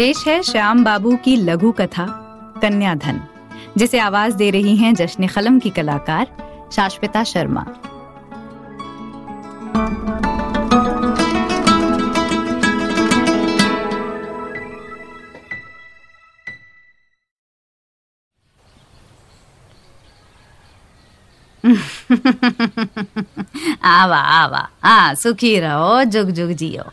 पेश है श्याम बाबू की लघु कथा, कन्याधन, जिसे आवाज़ दे रही हैं जश्न खलम की कलाकार शाश्विता शर्मा। आवा आवा आ सुखी रहो जुग जुग जियो।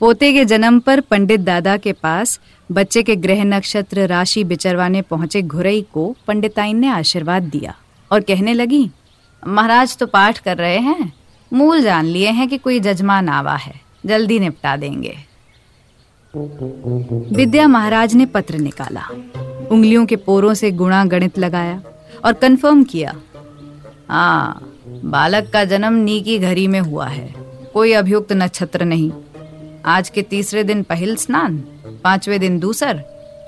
पोते के जन्म पर पंडित दादा के पास बच्चे के ग्रह नक्षत्र राशि बिचरवाने पहुँचे घुरई को पंडिताइन ने आशीर्वाद दिया और कहने लगी, महाराज तो पाठ कर रहे हैं। मूल जान लिए हैं कि कोई जजमान आवा है। जल्दी निपटा देंगे। विद्या महाराज ने पत्र निकाला, उंगलियों के पोरों से गुणा गणित लगाया और कंफर्म किया हाँ बालक का जन्म नीकी घड़ी में हुआ है। कोई अभियुक्त नक्षत्र नहीं। आज के तीसरे दिन पहल स्नान, पांचवे दिन दूसर,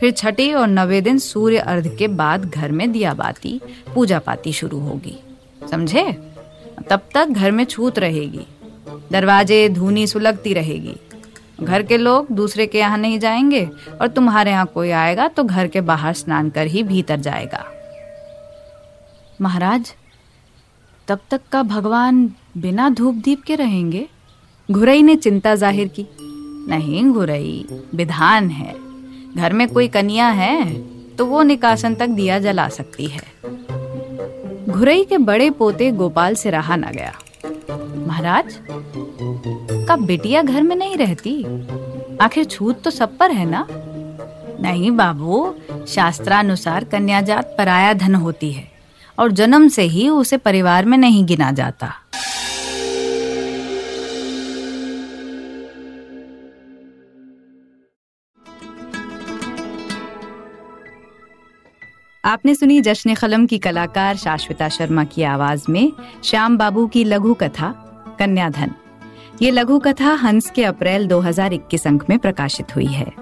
फिर छठे और नवे दिन सूर्य अर्ध के बाद घर में दिया बाती पूजा पाती शुरू होगी। समझे? तब तक घर में छूत रहेगी। दरवाजे धूनी सुलगती रहेगी। घर के लोग दूसरे के यहाँ नहीं जाएँगे और तुम्हारे यहाँ कोई आएगा तो घर के बाहर स्नान कर ही भीतर जाएगा। महाराज, तब तक का भगवान बिना धूप दीप के रहेंगे? घुरई ने चिंता ज़ाहिर की। नहीं घुरई, विधान है। घर में कोई कन्या है तो वो निकासन तक दिया जला सकती है। घुरई के बड़े पोते गोपाल से रहा न गया। महाराज का बिटिया घर में नहीं रहती? आखिर छूत तो सब पर है ना? नहीं बाबू, शास्त्रानुसार कन्याजात पराया धन होती है, और जन्म से ही उसे परिवार में नहीं गिना जाता। आपने सुनी जश्न कलम की कलाकार शाश्विता शर्मा की आवाज़ में श्याम बाबू की लघु कथा कन्याधन ये लघु कथा हंस के अप्रैल 2021 अंक में प्रकाशित हुई है।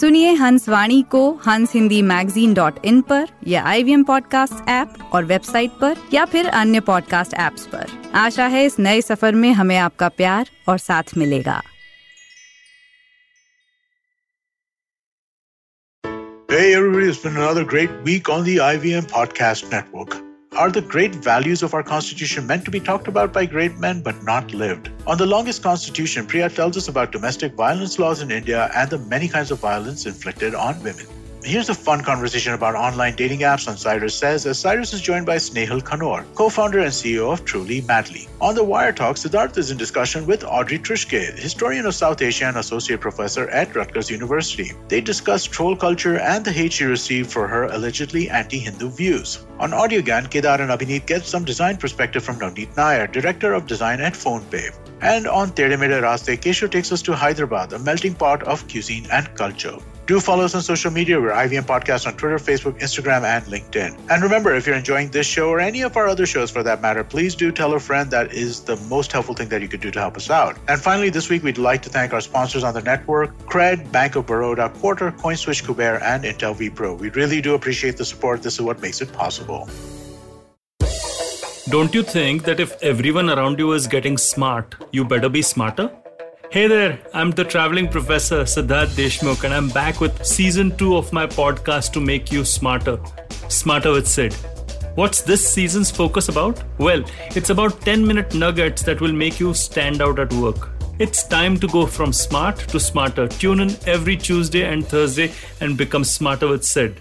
सुनिए हंस वाणी को हंस हिंदी मैगजीन डॉट इन पर या आई वी पॉडकास्ट ऐप और वेबसाइट पर या फिर अन्य पॉडकास्ट ऐप्स पर। आशा है इस नए सफ़र में हमें आपका प्यार और साथ मिलेगा। Hey everybody, it's been another great week on the IVM Podcast Network. Are the great values of our Constitution meant to be talked about by great men but not lived? On the longest Constitution, Priya tells us about domestic violence laws in India and the many kinds of violence inflicted on women. Here's a fun conversation about online dating apps on Cyrus Says as Cyrus is joined by Snehal Kanor, co-founder and CEO of Truly Madly. On the Wire Talk, Siddharth is in discussion with Audrey Trishke, historian of South Asia and associate professor at Rutgers University. They discuss troll culture and the hate she received for her allegedly anti-Hindu views. On Audiogan, Kedar and Abhineet get some design perspective from Navneet Nair, director of design at PhonePay. And on Tere Mere Raste, Kesho takes us to Hyderabad, a melting pot of cuisine and culture. Do follow us on social media. We're IVM Podcast on Twitter, Facebook, Instagram, and LinkedIn. And remember, if you're enjoying this show or any of our other shows for that matter, please do tell a friend. That is the most helpful thing that you could do to help us out. And finally, this week, we'd like to thank our sponsors on the network Cred, Bank of Baroda, Quarter, CoinSwitch Kuber, and Intel vPro. We really do appreciate the support. This is what makes it possible. Don't you think that if everyone around you is getting smart, you better be smarter? Hey there, I'm the traveling professor Siddharth Deshmukh, and I'm back with season two of my podcast to make you smarter. Smarter with Sid. What's this season's focus about? Well, it's about 10 minute nuggets that will make you stand out at work. It's time to go from smart to smarter. Tune in every Tuesday and Thursday and become smarter with Sid.